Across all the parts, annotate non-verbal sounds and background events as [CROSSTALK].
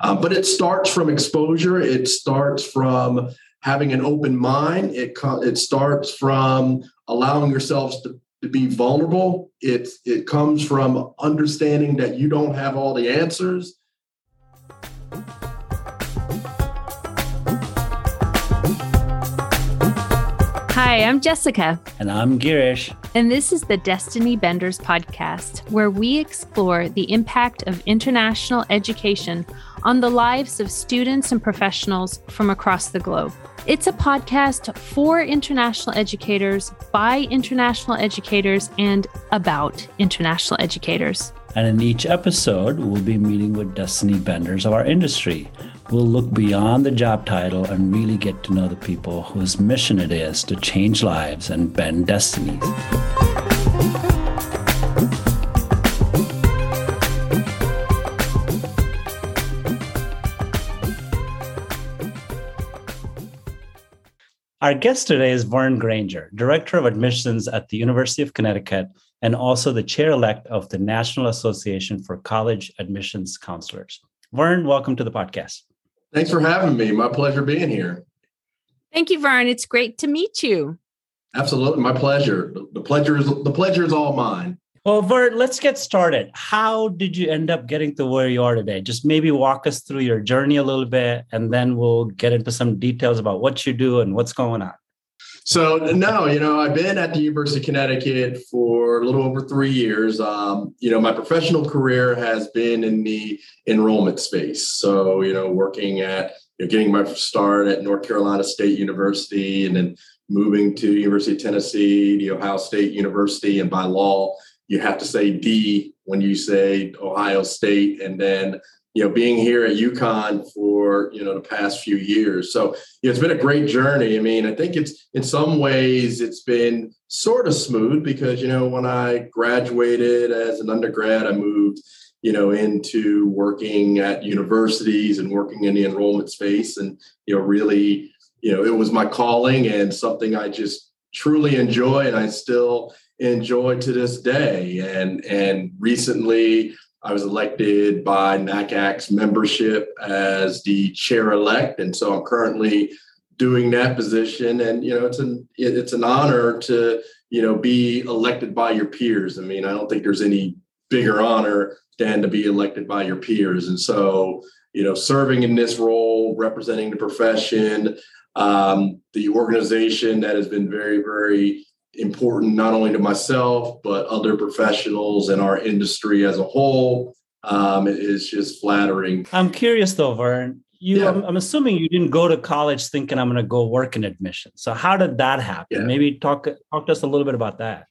Um, but it starts from exposure. It starts from having an open mind. It it starts from allowing yourselves to, to be vulnerable. It it comes from understanding that you don't have all the answers. Hi, I'm Jessica. And I'm Girish. And this is the Destiny Benders podcast, where we explore the impact of international education on the lives of students and professionals from across the globe. It's a podcast for international educators, by international educators, and about international educators. And in each episode, we'll be meeting with Destiny Benders of our industry. We'll look beyond the job title and really get to know the people whose mission it is to change lives and bend destinies. Our guest today is Vern Granger, Director of Admissions at the University of Connecticut and also the chair elect of the National Association for College Admissions Counselors. Vern, welcome to the podcast. Thanks for having me. My pleasure being here. Thank you, Vern. It's great to meet you. Absolutely, my pleasure. The pleasure is the pleasure is all mine. Well, Vern, let's get started. How did you end up getting to where you are today? Just maybe walk us through your journey a little bit, and then we'll get into some details about what you do and what's going on. So, no, you know, I've been at the University of Connecticut for a little over three years. Um, you know, my professional career has been in the enrollment space. So, you know, working at, you know, getting my start at North Carolina State University and then moving to University of Tennessee, the Ohio State University, and by law, you have to say D when you say Ohio State, and then you know being here at UConn for you know the past few years. So you know, it's been a great journey. I mean, I think it's in some ways it's been sort of smooth because you know when I graduated as an undergrad, I moved you know into working at universities and working in the enrollment space, and you know really you know it was my calling and something I just truly enjoy, and I still enjoy to this day. And and recently, I was elected by NACAC's membership as the chair elect, and so I'm currently doing that position. And you know, it's an it's an honor to you know be elected by your peers. I mean, I don't think there's any bigger honor than to be elected by your peers. And so, you know, serving in this role, representing the profession, um, the organization that has been very, very important not only to myself but other professionals in our industry as a whole. Um, it is just flattering. I'm curious though vern you yeah. I'm, I'm, assuming you didn't go to college thinking i'm going to go work in admissions so how did that happen? Yeah. maybe talk talk to us a little bit about that.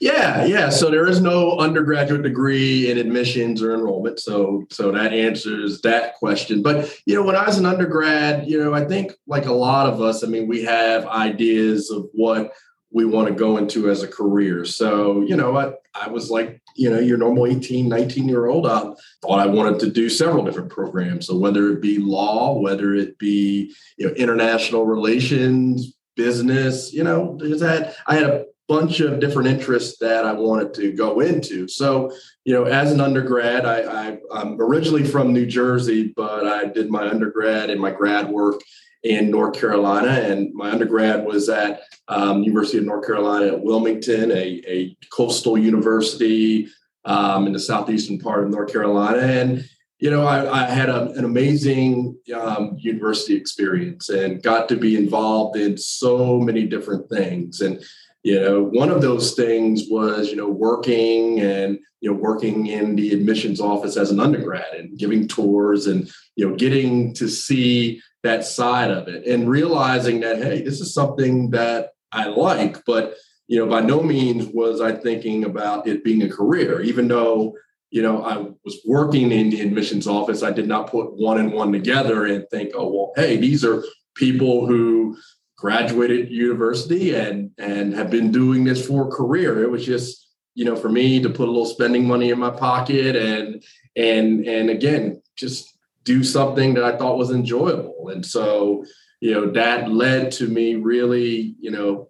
Yeah yeah. So there is no undergraduate degree in admissions or enrollment. So so that answers that question. But you know when i was an undergrad you know i think like a lot of us i mean we have ideas of what we want to go into as a career. So, you know, I, I was like, you know, your normal 18, 19 year old, I thought I wanted to do several different programs. So whether it be law, whether it be, you know, international relations, business, you know, that I had a bunch of different interests that I wanted to go into. So, you know, as an undergrad, I, I I'm originally from New Jersey, but I did my undergrad and my grad work in North Carolina, and my undergrad was at um, University of North Carolina at Wilmington, a, a coastal university um, in the southeastern part of North Carolina, and you know I, I had a, an amazing um, university experience and got to be involved in so many different things, and you know one of those things was you know working and you know working in the admissions office as an undergrad and giving tours and you know getting to see that side of it and realizing that hey this is something that i like but you know by no means was i thinking about it being a career even though you know i was working in the admissions office i did not put one and one together and think oh well hey these are people who graduated university and and have been doing this for a career it was just you know for me to put a little spending money in my pocket and and and again just do something that I thought was enjoyable. And so, you know, that led to me really, you know,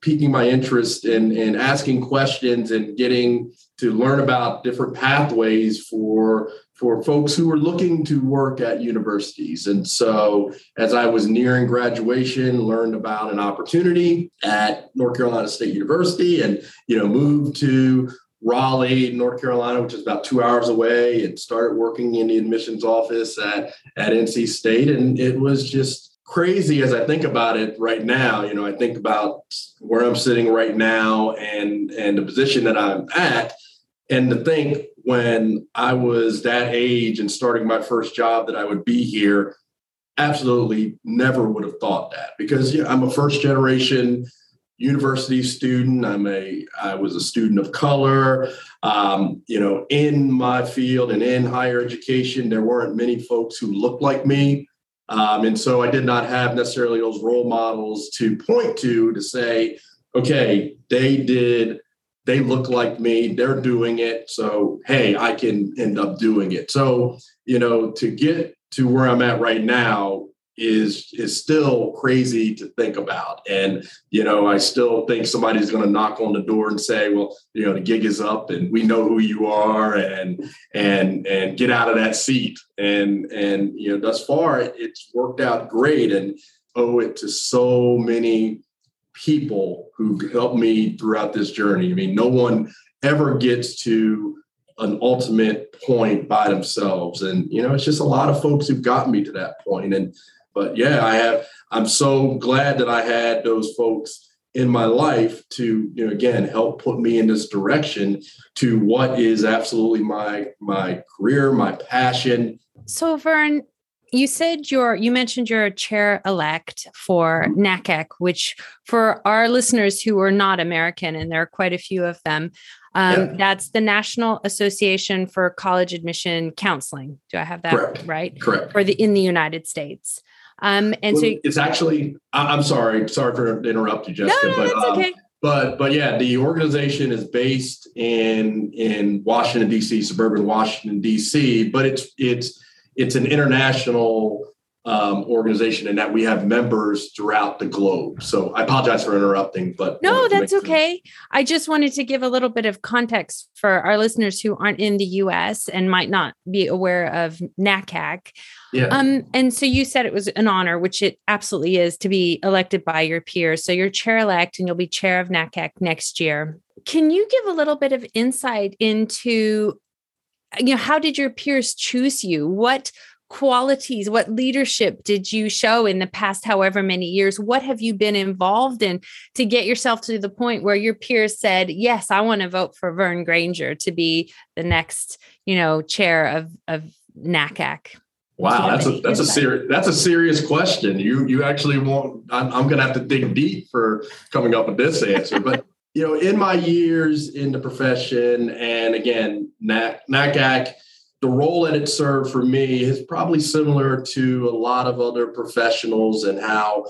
piquing my interest in, in asking questions and getting to learn about different pathways for for folks who were looking to work at universities. And so as I was nearing graduation, learned about an opportunity at North Carolina State University and, you know, moved to Raleigh, North Carolina, which is about two hours away, and started working in the admissions office at, at NC State. And it was just crazy as I think about it right now. You know, I think about where I'm sitting right now and and the position that I'm at. And to think when I was that age and starting my first job that I would be here, absolutely never would have thought that because yeah, I'm a first generation university student. I'm a I was a student of color. Um, you know, in my field and in higher education, there weren't many folks who looked like me. Um, and so I did not have necessarily those role models to point to to say, okay, they did, they look like me, they're doing it. So, hey, I can end up doing it. So, you know, to get to where I'm at right now, is is still crazy to think about and you know i still think somebody's going to knock on the door and say well you know the gig is up and we know who you are and and and get out of that seat and and you know thus far it's worked out great and owe it to so many people who helped me throughout this journey i mean no one ever gets to an ultimate point by themselves and you know it's just a lot of folks who've gotten me to that point. point and but yeah, I have. I'm so glad that I had those folks in my life to you know again help put me in this direction to what is absolutely my my career, my passion. So Vern, you said you're you mentioned you're a chair elect for mm-hmm. NACAC, which for our listeners who are not American, and there are quite a few of them, um, yeah. that's the National Association for College Admission Counseling. Do I have that Correct. right? Correct. For the in the United States. Um, and well, so it's actually, I'm sorry, sorry for interrupting Jessica, no, no, but, um, okay. but, but yeah, the organization is based in, in Washington, DC, suburban Washington, DC, but it's, it's, it's an international um, organization and that we have members throughout the globe. So I apologize for interrupting, but no, that's okay. Sense. I just wanted to give a little bit of context for our listeners who aren't in the US and might not be aware of NACAC. Yeah. Um, and so you said it was an honor, which it absolutely is to be elected by your peers. So you're chair elect and you'll be chair of NACAC next year. Can you give a little bit of insight into you know how did your peers choose you? What qualities what leadership did you show in the past however many years? What have you been involved in to get yourself to the point where your peers said yes i want to vote for vern granger to be the next you know chair of of nacac wow that's a that's a serious that's a serious question. You you actually want i'm, I'm gonna have to dig deep for coming up with this answer but you know in my years in the profession and again NAC, nacac the role that it served for me is probably similar to a lot of other professionals and how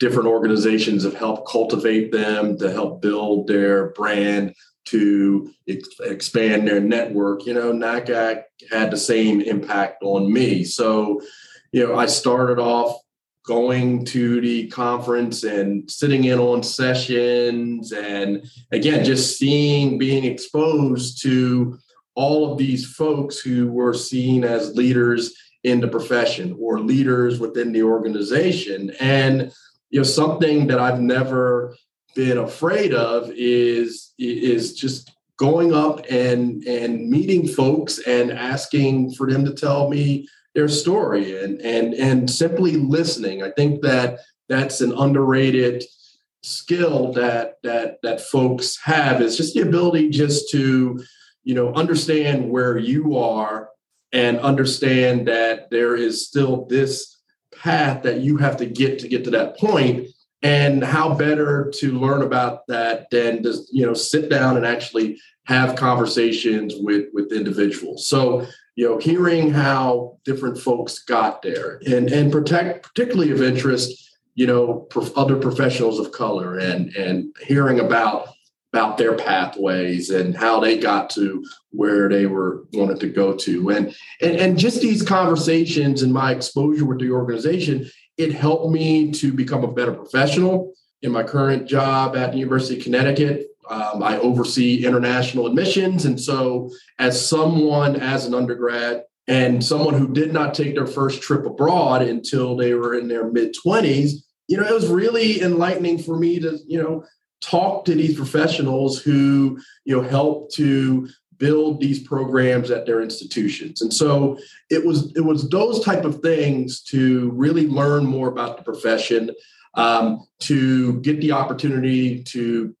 different organizations have helped cultivate them to help build their brand to ex- expand their network. You know nacac had the same impact on me. So you know i started off going to the conference and sitting in on sessions and again just seeing being exposed to all of these folks who were seen as leaders in the profession or leaders within the organization. And you know, something that I've never been afraid of is is just going up and and meeting folks and asking for them to tell me their story and and and simply listening. I think that that's an underrated skill that that that folks have is just the ability just to you know understand where you are and understand that there is still this path that you have to get to get to that point and how better to learn about that than just you know sit down and actually have conversations with with individuals so you know hearing how different folks got there. And and protect particularly of interest you know other professionals of color and and hearing about about their pathways and how they got to where they were wanted to go to. And and and just these conversations and my exposure with the organization it helped me to become a better professional in my current job at the university of connecticut um, i oversee international admissions and so as someone as an undergrad and someone who did not take their first trip abroad until they were in their mid 20s, you know, it was really enlightening for me to, you know, talk to these professionals who, you know, help to build these programs at their institutions. And so it was it was those type of things to really learn more about the profession, um, to get the opportunity to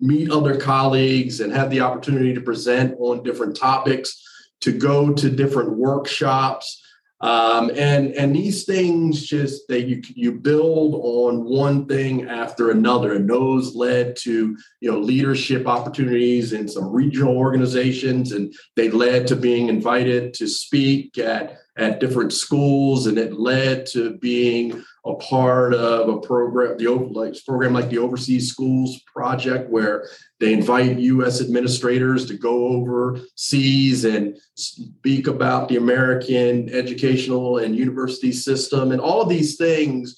meet other colleagues and have the opportunity to present on different topics, to go to different workshops. Um, and and these things just that you you build on one thing after another, and those led to you know leadership opportunities in some regional organizations, and they led to being invited to speak at at different schools, and it led to being a part of a program, the like program like the Overseas Schools Project, where they invite U.S. administrators to go overseas and speak about the American educational and university system, and all of these things.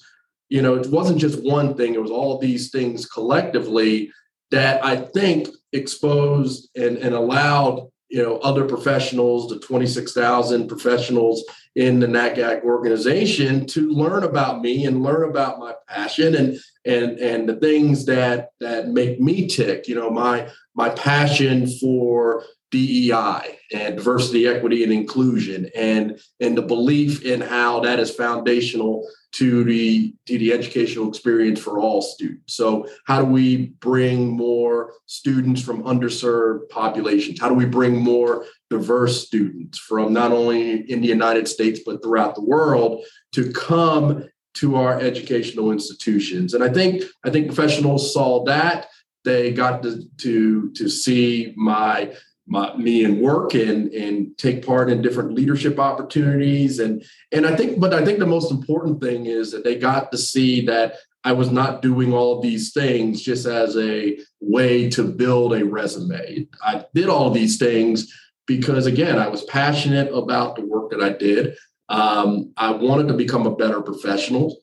You know, it wasn't just one thing; it was all these things collectively that I think exposed and, and allowed you know other professionals, the 26,000 professionals in the NACAC organization to learn about me and learn about my passion and and and the things that that make me tick. You know, my my passion for DEI and diversity, equity, and inclusion, and and the belief in how that is foundational to the to the educational experience for all students. So, how do we bring more students from underserved populations? How do we bring more diverse students from not only in the United States but throughout the world to come to our educational institutions? And I think I think professionals saw that they got to to, to see my my, me and work and and take part in different leadership opportunities and and I think but I think the most important thing is that they got to see that I was not doing all of these things just as a way to build a resume. I did all these things because again I was passionate about the work that I did. Um, I wanted to become a better professional.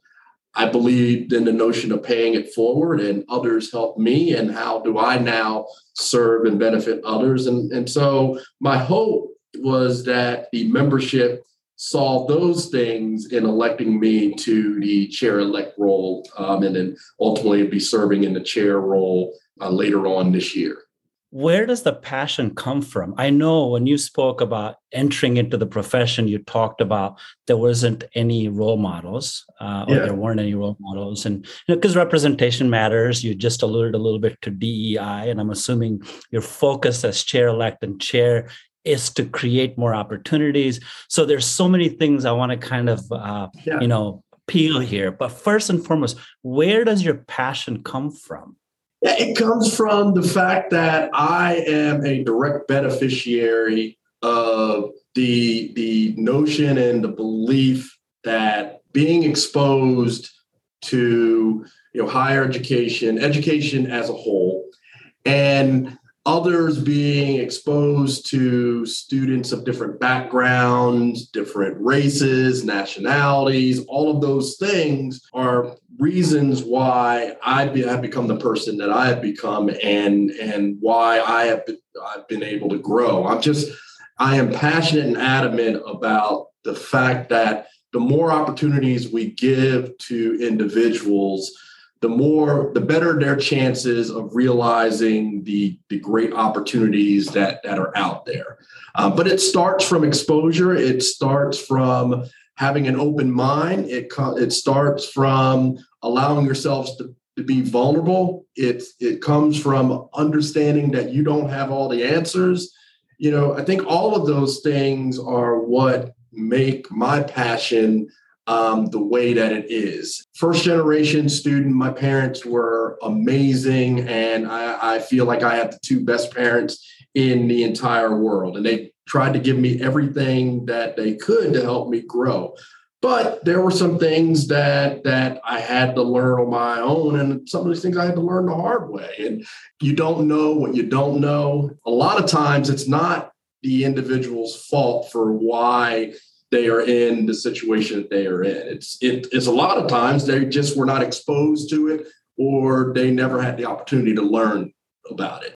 I believed in the notion of paying it forward, and others helped me. And how do I now serve and benefit others? And, and so my hope was that the membership saw those things in electing me to the chair elect role, um, and then ultimately be serving in the chair role uh, later on this year where does the passion come from? I know when you spoke about entering into the profession, you talked about there wasn't any role models, uh, or yeah. there weren't any role models, and because you know, representation matters. You just alluded a little bit to DEI, and I'm assuming your focus as chair elect and chair is to create more opportunities. So there's so many things I want to kind of, uh, yeah. you know, peel here. But first and foremost, where does your passion come from? It comes from the fact that I am a direct beneficiary of the the notion and the belief that being exposed to you know higher education, education as a whole, and others being exposed to students of different backgrounds, different races, nationalities, all of those things are reasons why I have become the person that I have become and and why I have been, I've been able to grow. I'm just I am passionate and adamant about the fact that the more opportunities we give to individuals, the more the better their chances of realizing the the great opportunities that that are out there. Uh, but it starts from exposure. It starts from having an open mind. It it starts from allowing yourselves to, to be vulnerable. It it comes from understanding that you don't have all the answers. You know i think all of those things are what make my passion um, the way that it is. First generation student, my parents were amazing, and I, I feel like I have the two best parents in the entire world. And they tried to give me everything that they could to help me grow. But there were some things that that I had to learn on my own, and some of these things I had to learn the hard way. And you don't know what you don't know. A lot of times, it's not the individual's fault for why they are in the situation that they are in. It's it, it's a lot of times they just were not exposed to it or they never had the opportunity to learn about it.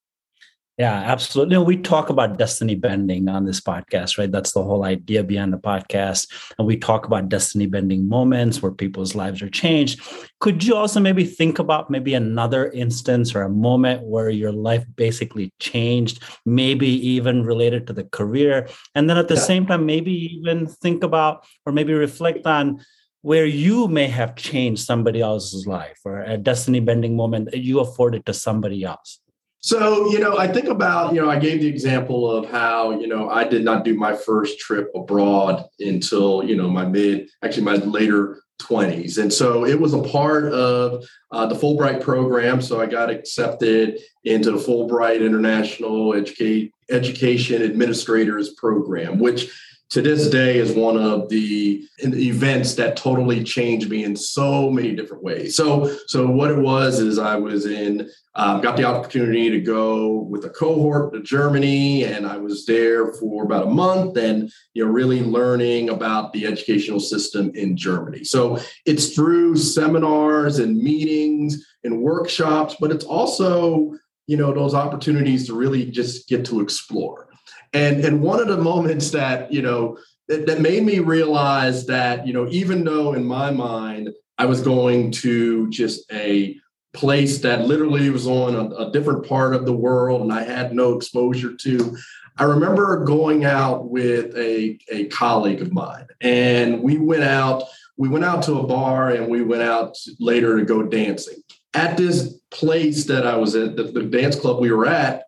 Yeah, absolutely. we talk about destiny bending on this podcast, right? That's the whole idea behind the podcast. And we talk about destiny bending moments where people's lives are changed. Could you also maybe think about maybe another instance or a moment where your life basically changed, maybe even related to the career? And then at the yeah. same time, maybe even think about or maybe reflect on where you may have changed somebody else's life or a destiny bending moment that you afforded to somebody else. So, you know, I think about, you know, I gave the example of how, you know, I did not do my first trip abroad until, you know, my mid, actually my later 20s. And so it was a part of uh, the Fulbright program. So I got accepted into the Fulbright International Educate, Education Administrators Program, which to this day is one of the events that totally changed me in so many different ways. So, so what it was is I was in, um, got the opportunity to go with a cohort to Germany, and I was there for about a month, and you know, really learning about the educational system in Germany. So it's through seminars and meetings and workshops, but it's also you know those opportunities to really just get to explore and and one of the moments that you know that, that made me realize that you know even though in my mind I was going to just a place that literally was on a, a, different part of the world and I had no exposure to. I remember going out with a, a colleague of mine and we went out, we went out to a bar and we went out later to go dancing. At this place that I was at, the, the dance club we were at,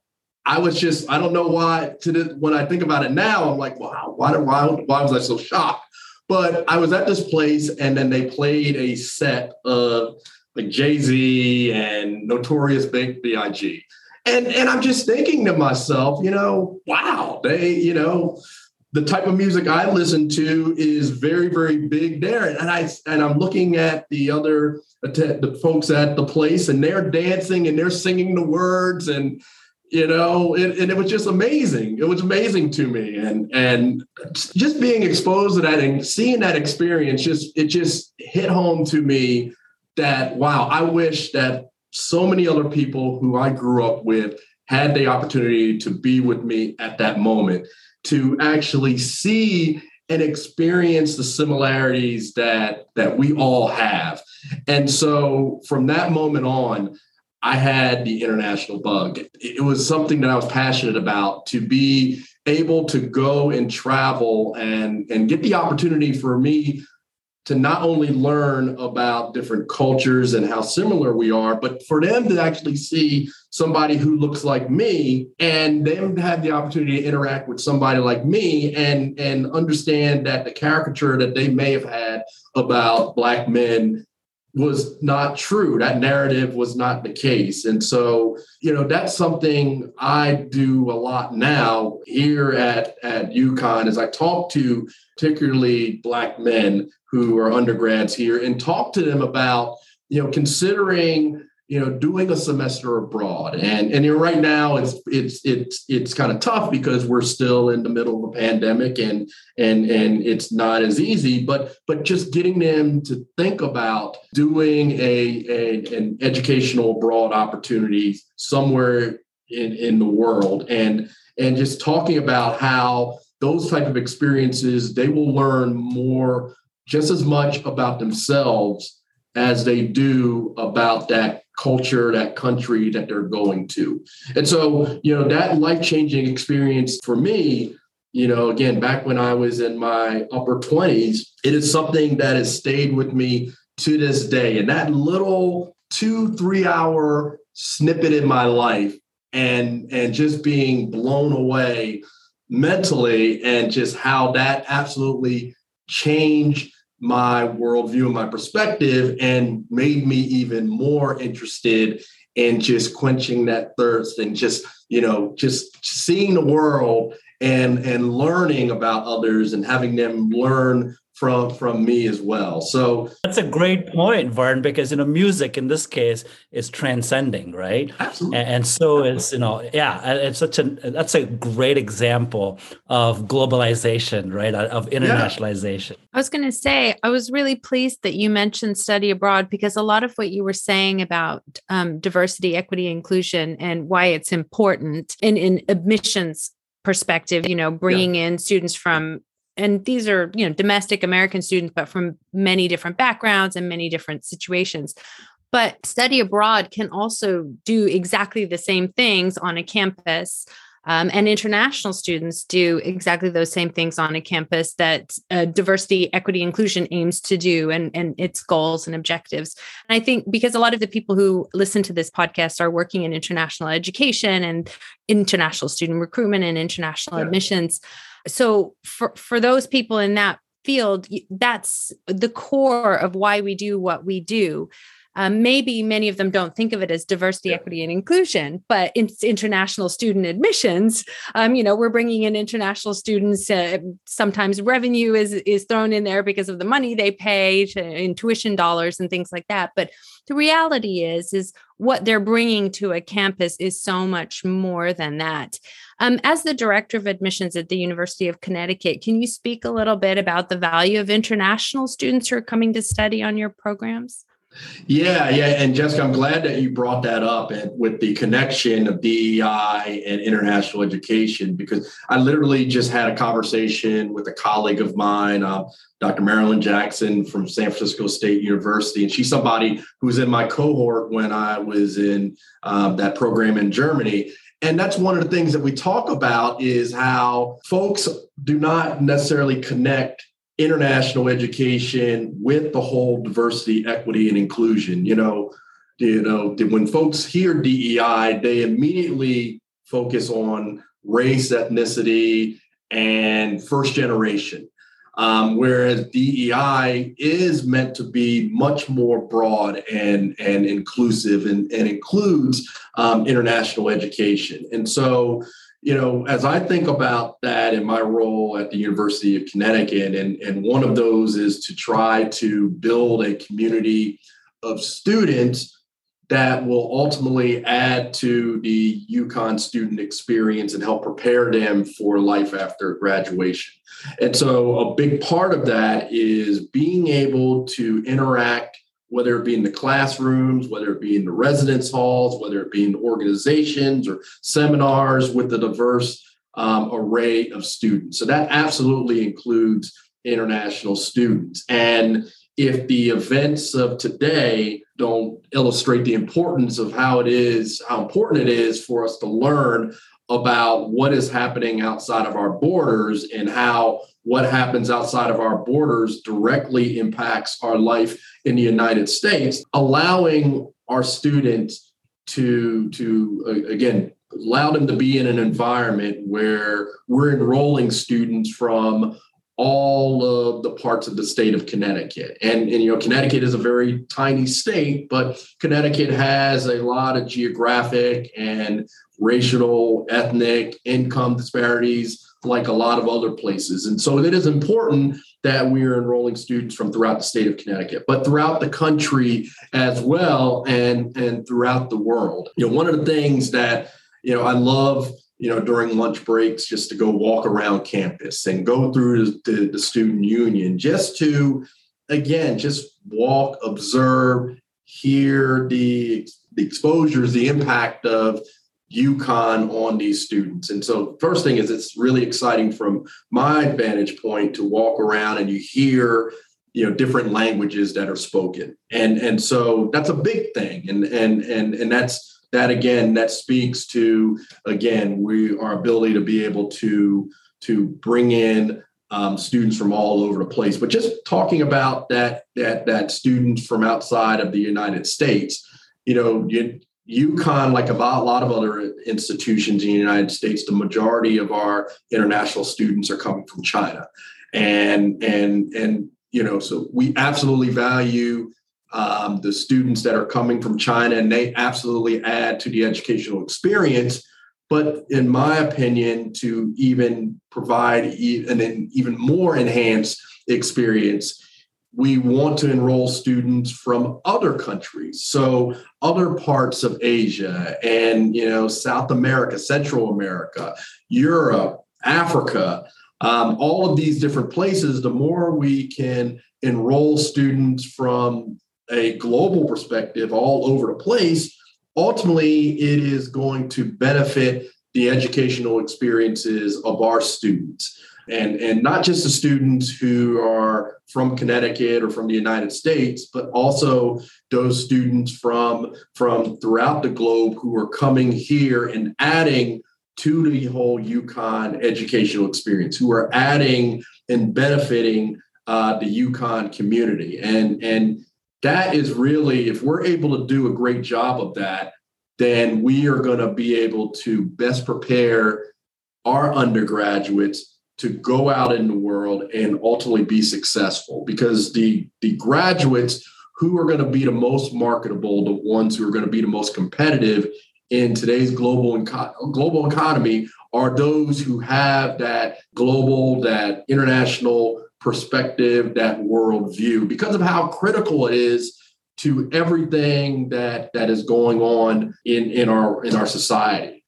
I was just, I don't know why to the, when I think about it now, I'm like, wow, why, why, why was I so shocked? But I was at this place and then they played a set of like Jay-Z and Notorious Big B.I.G. And, and I'm just thinking to myself, you know, wow, they, you know, the type of music I listen to is very, very big there. And I and I'm looking at the other the folks at the place and they're dancing and they're singing the words and you know it, and it was just amazing. It was amazing to me. And and just being exposed to that and seeing that experience just it just hit home to me that wow i wish that so many other people who i grew up with had the opportunity to be with me at that moment to actually see and experience the similarities that that we all have. And so from that moment on I had the international bug. It was something that I was passionate about to be able to go and travel and, and get the opportunity for me to not only learn about different cultures and how similar we are, but for them to actually see somebody who looks like me and them to have the opportunity to interact with somebody like me and, and understand that the caricature that they may have had about Black men was not true. That narrative was not the case. And so, you know, that's something I do a lot now here at, at UConn as I talk to particularly Black men who are undergrads here and talk to them about, you know, considering you know doing a semester abroad. And and you right now it's it's it's it's kind of tough because we're still in the middle of a pandemic and and and it's not as easy but but just getting them to think about doing a, a an educational abroad opportunity somewhere in in the world and and just talking about how those type of experiences they will learn more just as much about themselves as they do about that culture, that country that they're going to. And so, you know, that life changing experience for me, you know, again, back when I was in my upper 20s, it is something that has stayed with me to this day. And that little two, three hour snippet in my life and and just being blown away mentally and just how that absolutely changed my worldview and my perspective and made me even more interested in just quenching that thirst and just you know just seeing the world and and learning about others and having them learn from from me as well. So that's a great point, Vern, because you know music in this case is transcending, right? Absolutely. And, and so is you know yeah, it's such a that's a great example of globalization, right? Of internationalization. Yeah. I was going to say I was really pleased that you mentioned study abroad because a lot of what you were saying about um, diversity, equity, inclusion, and why it's important in in admissions perspective you know bringing yeah. in students from and these are you know domestic american students but from many different backgrounds and many different situations but study abroad can also do exactly the same things on a campus um, and international students do exactly those same things on a campus that uh, diversity equity inclusion aims to do and, and its goals and objectives and i think because a lot of the people who listen to this podcast are working in international education and international student recruitment and international yeah. admissions so for for those people in that field that's the core of why we do what we do um, maybe many of them don't think of it as diversity, yeah. equity, and inclusion, but it's international student admissions. Um, you know, we're bringing in international students. Uh, sometimes revenue is is thrown in there because of the money they pay to, in tuition dollars and things like that. But the reality is, is what they're bringing to a campus is so much more than that. Um, as the director of admissions at the University of Connecticut, can you speak a little bit about the value of international students who are coming to study on your programs? Yeah, yeah. And Jessica, I'm glad that you brought that up and with the connection of DEI and international education, because I literally just had a conversation with a colleague of mine, uh, Dr. Marilyn Jackson from San Francisco State University. And she's somebody who was in my cohort when I was in um, that program in Germany. And that's one of the things that we talk about is how folks do not necessarily connect international education with the whole diversity, equity, and inclusion. You know, you know, when folks hear DEI, they immediately focus on race, ethnicity, and first generation. Um, whereas DEI is meant to be much more broad and, and inclusive and, and includes um, international education. And so, you know, as I think about that in my role at the University of Connecticut, and, and one of those is to try to build a community of students that will ultimately add to the UConn student experience and help prepare them for life after graduation. And so, a big part of that is being able to interact whether it be in the classrooms, whether it be in the residence halls, whether it be in organizations or seminars with a diverse um, array of students. So that absolutely includes international students. And if the events of today don't illustrate the importance of how it is, how important it is for us to learn about what is happening outside of our borders and how what happens outside of our borders directly impacts our life in the United States, allowing our students to to again allow them to be in an environment where we're enrolling students from all of the parts of the state of Connecticut. And, and, you know, Connecticut is a very tiny state, but Connecticut has a lot of geographic and racial, ethnic, income disparities like a lot of other places. And so it is important that we are enrolling students from throughout the state of Connecticut, but throughout the country as well and, and throughout the world. You know, one of the things that, you know, I love you know, during lunch breaks, just to go walk around campus and go through the, the, student union, just to, again, just walk, observe, hear the, the exposures, the impact of UConn on these students. And so, first thing is, it's really exciting from my vantage point to walk around and you hear you know different languages that are spoken. And and so that's a big thing. And and and and that's that again that speaks to again we our ability to be able to to bring in um, students from all over the place. But just talking about that that that students from outside of the united states you know you, UConn, like a lot of other institutions in the United States, the majority of our international students are coming from China, and and and you know, so we absolutely value um, the students that are coming from China, and they absolutely add to the educational experience. But in my opinion, to even provide an even more enhanced experience, we want to enroll students from other countries so other parts of asia and you know south america central america europe africa um, all of these different places the more we can enroll students from a global perspective all over the place ultimately it is going to benefit the educational experiences of our students and and not just the students who are from Connecticut or from the United States, but also those students from from throughout the globe who are coming here and adding to the whole UConn educational experience, who are adding and benefiting uh, the UConn community, and and that is really if we're able to do a great job of that, then we are going to be able to best prepare our undergraduates to go out in the world and ultimately be successful because the the graduates who are going to be the most marketable the ones who are going to be the most competitive in today's global and global economy are those who have that global that international perspective that world view because of how critical it is to everything that that is going on in in our in our society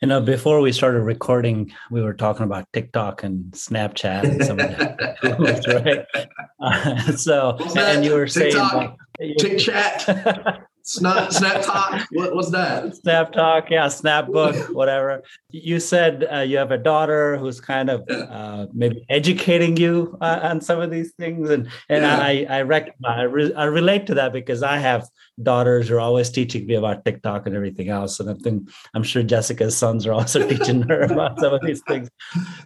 you know, before we started recording, we were talking about TikTok and Snapchat and some of [LAUGHS] [LAUGHS] [LAUGHS] that, right? Uh, so, and you were TikTok, saying, Tik Chat. Snap, Snap Talk. What was that? Snap Talk, yeah, Snapbook, whatever. You said uh, you have a daughter who's kind of uh, maybe educating you uh, on some of these things, and and yeah. I I, rec- I, re- I relate to that because I have daughters who are always teaching me about TikTok and everything else, and I think I'm sure Jessica's sons are also [LAUGHS] teaching her about some of these things.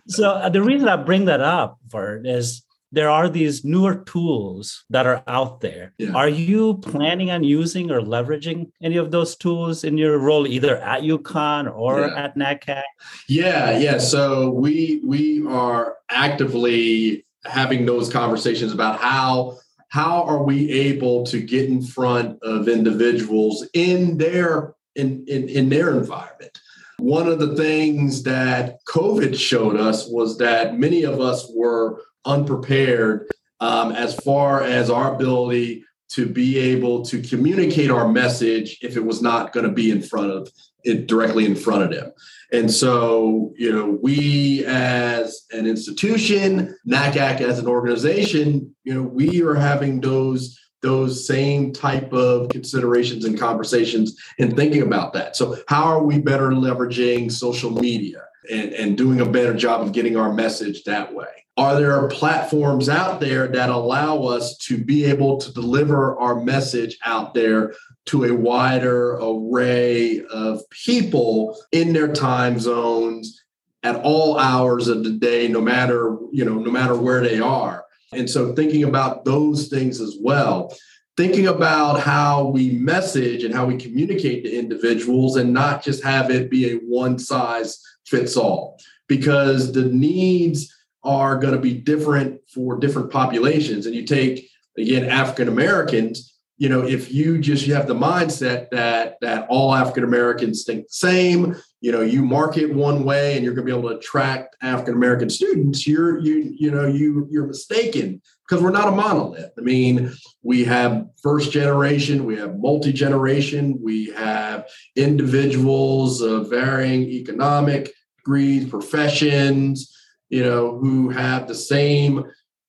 So uh, the reason I bring that up for is there are these newer tools that are out there. Yeah. Are you planning on using or leveraging any of those tools in your role, either at UConn or yeah. at NACAC? Yeah, yeah. So we we are actively having those conversations about how how are we able to get in front of individuals in their in, in, in their environment one of the things that covid showed us was that many of us were unprepared um, as far as our ability to be able to communicate our message if it was not going to be in front of it directly in front of them. And so, you know, we as an institution, NACAC as an organization, you know, we are having those those same type of considerations and conversations and thinking about that. So, how are we better leveraging social media and, and doing a better job of getting our message that way? Are there platforms out there that allow us to be able to deliver our message out there to a wider array of people in their time zones at all hours of the day, no matter, you know, no matter where they are? And so thinking about those things as well thinking about how we message and how we communicate to individuals and not just have it be a one size fits all because the needs are going to be different for different populations. And you take again African Americans, you know, if you just you have the mindset that that all African Americans think the same, you know, you market one way and you're going to be able to attract African American students, you're you you know you you're mistaken because we're not a monolith. I mean, we have first generation, we have multi generation, we have individuals of varying economic degrees, professions you know, who have the same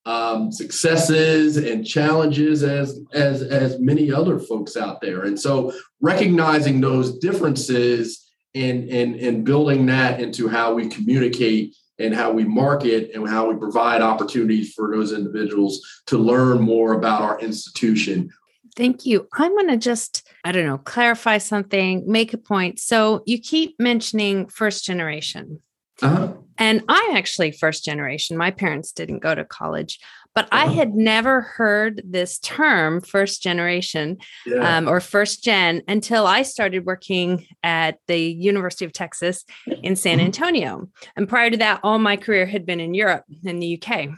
um, successes and challenges as as as many other folks out there. And so recognizing those differences and and and building that into how we communicate and how we market and how we provide opportunities for those individuals to learn more about our institution. Thank you. I'm going to just, I don't know, clarify something, make a point. So you keep mentioning first generation. Uh-huh. And I'm actually first generation. My parents didn't go to college, but uh-huh. I had never heard this term first generation yeah. um, or first gen until I started working at the University of Texas in San mm-hmm. Antonio. And prior to that, all my career had been in Europe, in the UK.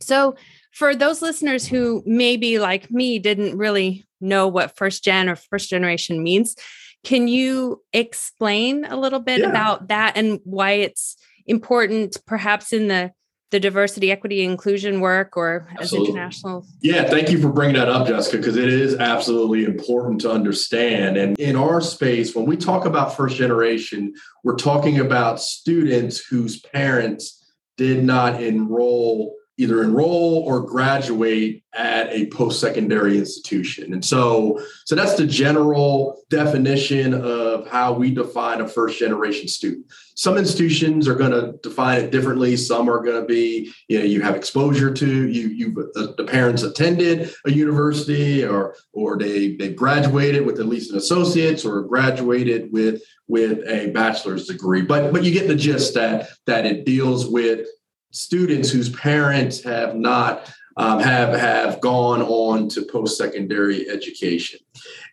So, for those listeners who maybe like me didn't really know what first gen or first generation means, can you explain a little bit yeah. about that and why it's important, perhaps in the the diversity, equity, inclusion work or as international? Yeah, thank you for bringing that up, Jessica, because it is absolutely important to understand. And in our space, when we talk about first generation, we're talking about students whose parents did not enroll either enroll or graduate at a post-secondary institution. And so, so that's the general definition of how we define a first generation student. Some institutions are going to define it differently. Some are going to be, you know, you have exposure to you, you uh, the parents attended a university or or they they graduated with at least an associate's or graduated with with a bachelor's degree. But but you get the gist that that it deals with students whose parents have not um, have have gone on to post secondary education.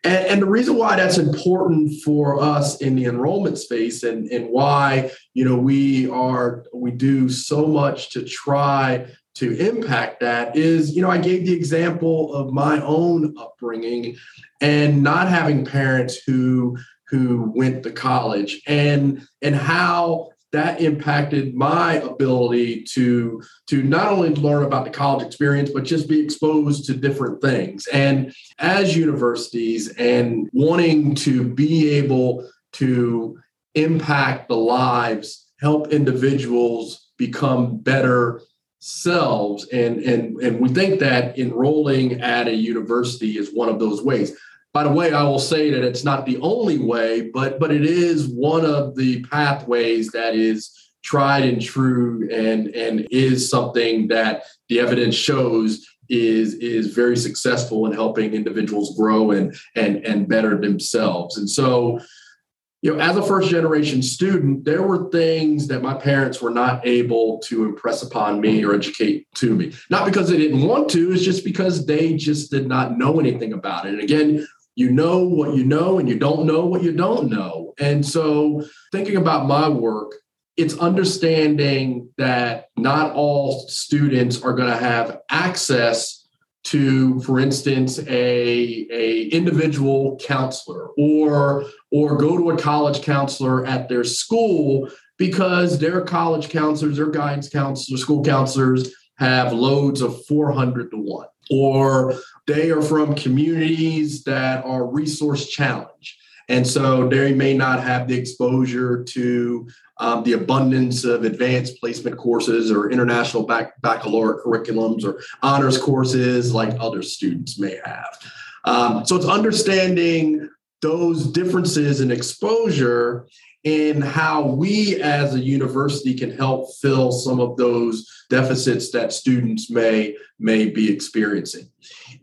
And, and, the reason why that's important for us in the enrollment space and, and why you know we are we do so much to try to impact that is you know I gave the example of my own upbringing and not having parents who who went to college and and how that impacted my ability to to not only learn about the college experience but just be exposed to different things. And as universities and wanting to be able to impact the lives help individuals become better selves. And and and we think that enrolling at a university is one of those ways by the way, I will say that it's not the only way, but but it is one of the pathways that is tried and true and and is something that the evidence shows is is very successful in helping individuals grow and and and better themselves. And so you know, as a first generation student, there were things that my parents were not able to impress upon me or educate to me. Not because they didn't want to, it's just because they just did not know anything about it. And again, you know what you know and you don't know what you don't know. And so, thinking about my work, it's understanding that not all students are going to have access to for instance a, a individual counselor or or go to a college counselor at their school because their college counselors their guidance counselors school counselors have loads of 400 to 1 or they are from communities that are resource challenged. And so they may not have the exposure to um, the abundance of advanced placement courses or international bac- baccalaureate curriculums or honors courses like other students may have. Um, so it's understanding those differences in exposure and how we as a university can help fill some of those deficits that students may may be experiencing.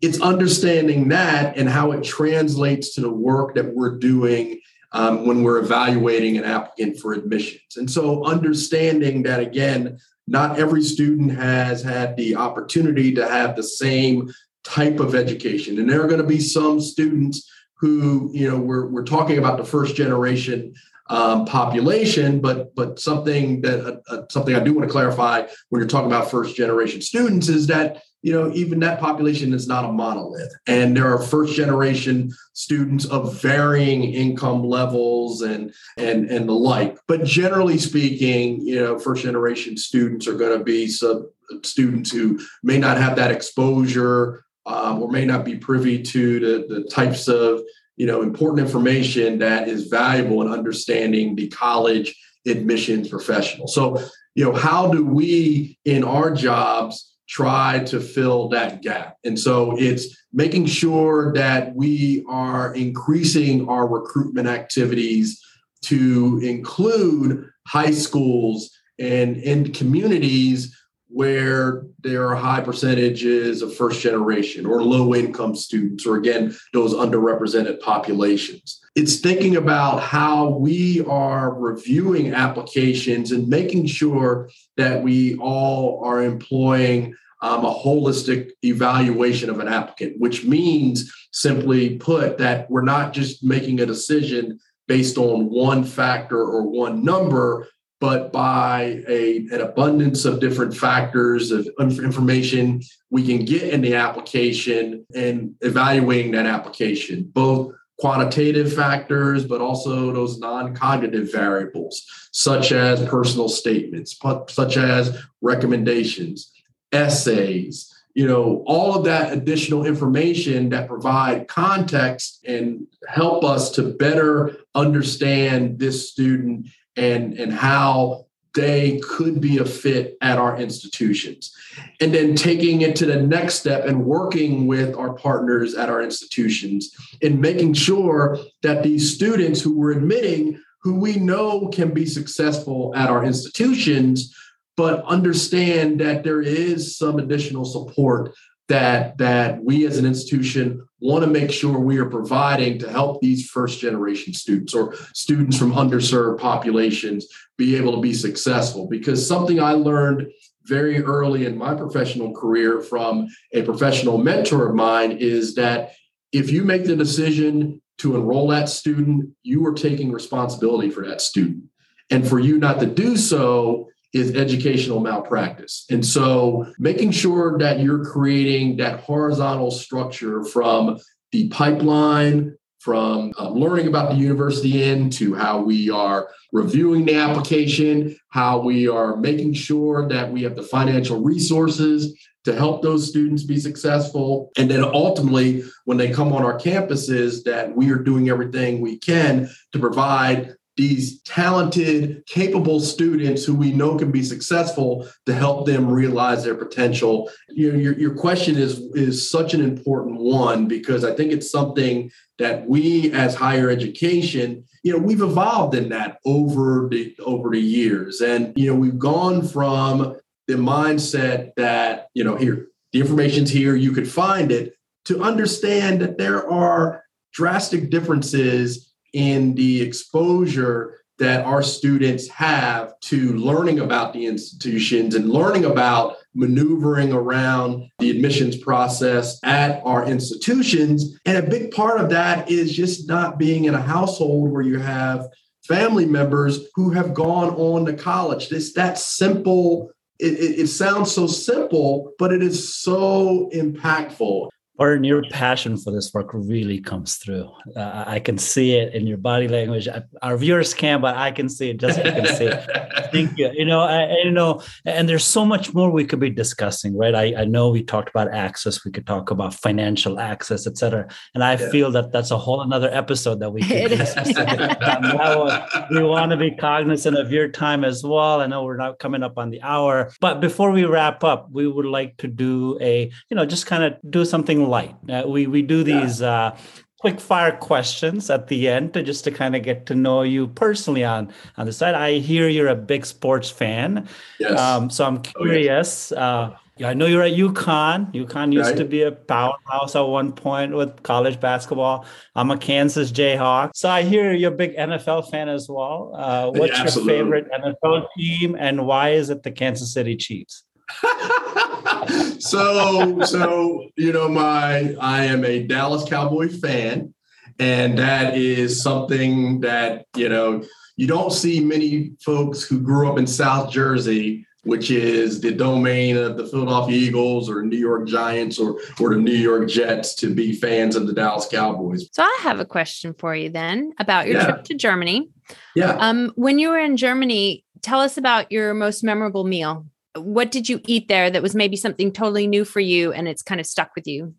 It's understanding that and how it translates to the work that we're doing um, when we're evaluating an applicant for admissions. And so understanding that again not every student has had the opportunity to have the same type of education. And there are going to be some students who you know we're, we're talking about the first generation um, population, but but something that uh, uh, something I do want to clarify when you're talking about first generation students is that you know even that population is not a monolith, and there are first generation students of varying income levels and and and the like. But generally speaking, you know, first generation students are going to be some students who may not have that exposure um, or may not be privy to the, the types of you know important information that is valuable in understanding the college admissions professional. So you know how do we in our jobs try to fill that gap? And so it's making sure that we are increasing our recruitment activities to include high schools and in communities where there are high percentages of first generation or low income students, or again, those underrepresented populations. It's thinking about how we are reviewing applications and making sure that we all are employing um, a holistic evaluation of an applicant, which means simply put that we're not just making a decision based on one factor or one number, but by a, an abundance of different factors of information we can get in the application and evaluating that application, both quantitative factors, but also those non cognitive variables, such as personal statements, such as recommendations, essays, you know, all of that additional information that provide context and help us to better understand this student and, and how they could be a fit at our institutions. And then taking it to the next step and working with our partners at our institutions and making sure that these students who we're admitting, who we know can be successful at our institutions, but understand that there is some additional support that that we as an institution want to make sure we are providing to help these first generation students or students from underserved populations be able to be successful. Because something i learned very early in my professional career from a professional mentor of mine is that if you make the decision to enroll that student you are taking responsibility for that student. And for you not to do so is educational malpractice. And so making sure that you're creating that horizontal structure from the pipeline, from um, learning about the university in to how we are reviewing the application, how we are making sure that we have the financial resources to help those students be successful. And then ultimately, when they come on our campuses, that we are doing everything we can to provide these talented, capable students who we know can be successful to help them realize their potential. You know, your, your question is is such an important one because I think it's something that we as higher education, you know, we've evolved in that over the over the years. And you know, we've gone from the mindset that, you know, here, the information's here, you could find it, to understand that there are drastic differences in the exposure that our students have to learning about the institutions and learning about maneuvering around the admissions process at our institutions. And a big part of that is just not being in a household where you have family members who have gone on to college. This that simple. It, it, it sounds so simple, but it is so impactful. Or your passion for this work really comes through. Uh, I can see it in your body language. Our viewers can, but I can see it. Just you can see it. [LAUGHS] Thank you. You know, I, you know, and there's so much more we could be discussing, right? I, I know we talked about access. We could talk about financial access, etc. And I yeah. feel that that's a whole another episode that we could. [LAUGHS] [LAUGHS] um, we want to be cognizant of your time as well. I know we're not coming up on the hour, but before we wrap up, we would like to do a, you know, just kind of do something light. Uh, we we do these yeah. uh, quick fire questions at the end to just to kind of get to know you personally on on the side. I hear you're a big sports fan. Yes. Um, so I'm curious. Oh, yes. uh, I know you're at UConn. UConn used right. to be a powerhouse at one point with college basketball. I'm a Kansas Jayhawk. So I hear you're a big NFL fan as well. Uh, what's yeah, your favorite NFL team and why is it the Kansas City Chiefs? [LAUGHS] so so you know my I am a Dallas Cowboy fan, and that is something that you know you don't see many folks who grew up in South Jersey, which is the domain of the Philadelphia Eagles or New York Giants or or the New York Jets, to be fans of the Dallas Cowboys. So I have a question for you then about your yeah. trip to Germany. Yeah. Um, when you were in Germany, tell us about your most memorable meal what did you eat there that was maybe something totally new for you and it's kind of stuck with you?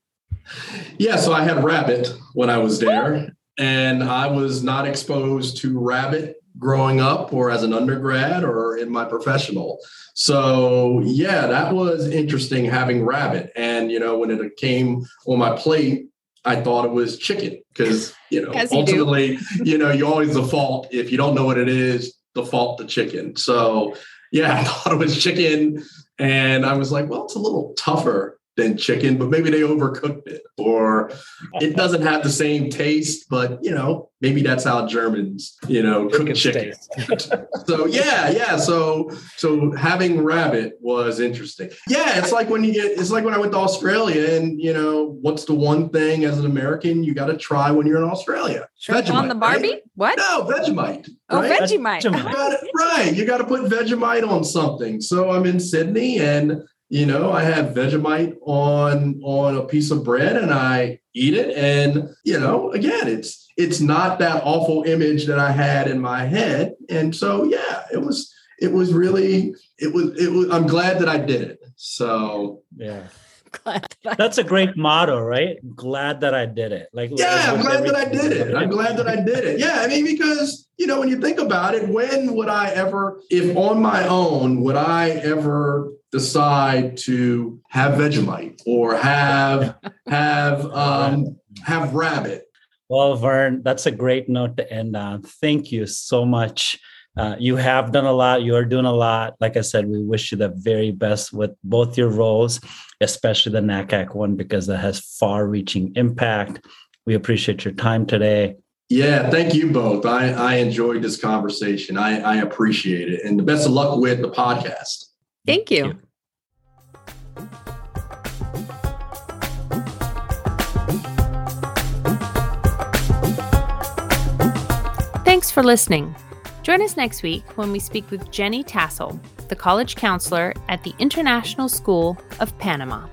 Yeah, so I had rabbit when I was there, oh. and I was not exposed to rabbit growing up or as an undergrad or in my professional. So, yeah, that was interesting having rabbit. And, you know, when it came on my plate, I thought it was chicken because, you know, you ultimately, you know, you always default if you don't know what it is, default the chicken. So, yeah, [LAUGHS] I thought it was chicken. And I was like, well, it's a little tougher than chicken, but maybe they overcooked it or it doesn't have the same taste, but you know, maybe that's how Germans, you know, cook chicken. [LAUGHS] so yeah, yeah. So so having rabbit was interesting. Yeah, it's like when you get it's like when I went to Australia and you know, what's the one thing as an American you got to try when you're in Australia? Vegemite, on the Barbie? Right? What? No, Vegemite. Oh, right? Vegemite. You right. You got to put Vegemite on something. So I'm in Sydney and you know, I have Vegemite on on a piece of bread and I eat it. And, you know, again, it's it's not that awful image that I had in my head. And so yeah, it was it was really it was it was I'm glad that I did it. So yeah. Glad that That's a great motto, right? Glad that I did it. Like yeah, I'm glad that I did it. I'm glad that I did it. Yeah, I mean because you know when you think about it, when would I ever, if on my own, would I ever decide to have Vegemite or have [LAUGHS] have um, have rabbit? Well, Vern, that's a great note to end on. Thank you so much. Uh, you have done a lot. You are doing a lot. Like I said, we wish you the very best with both your roles, especially the NACAC one, because that has far reaching impact. We appreciate your time today. Yeah, thank you both. I, I enjoyed this conversation. I, I appreciate it. And the best of luck with the podcast. Thank you. Thank you. For listening. Join us next week when we speak with Jenny Tassel, the college counselor at the International School of Panama.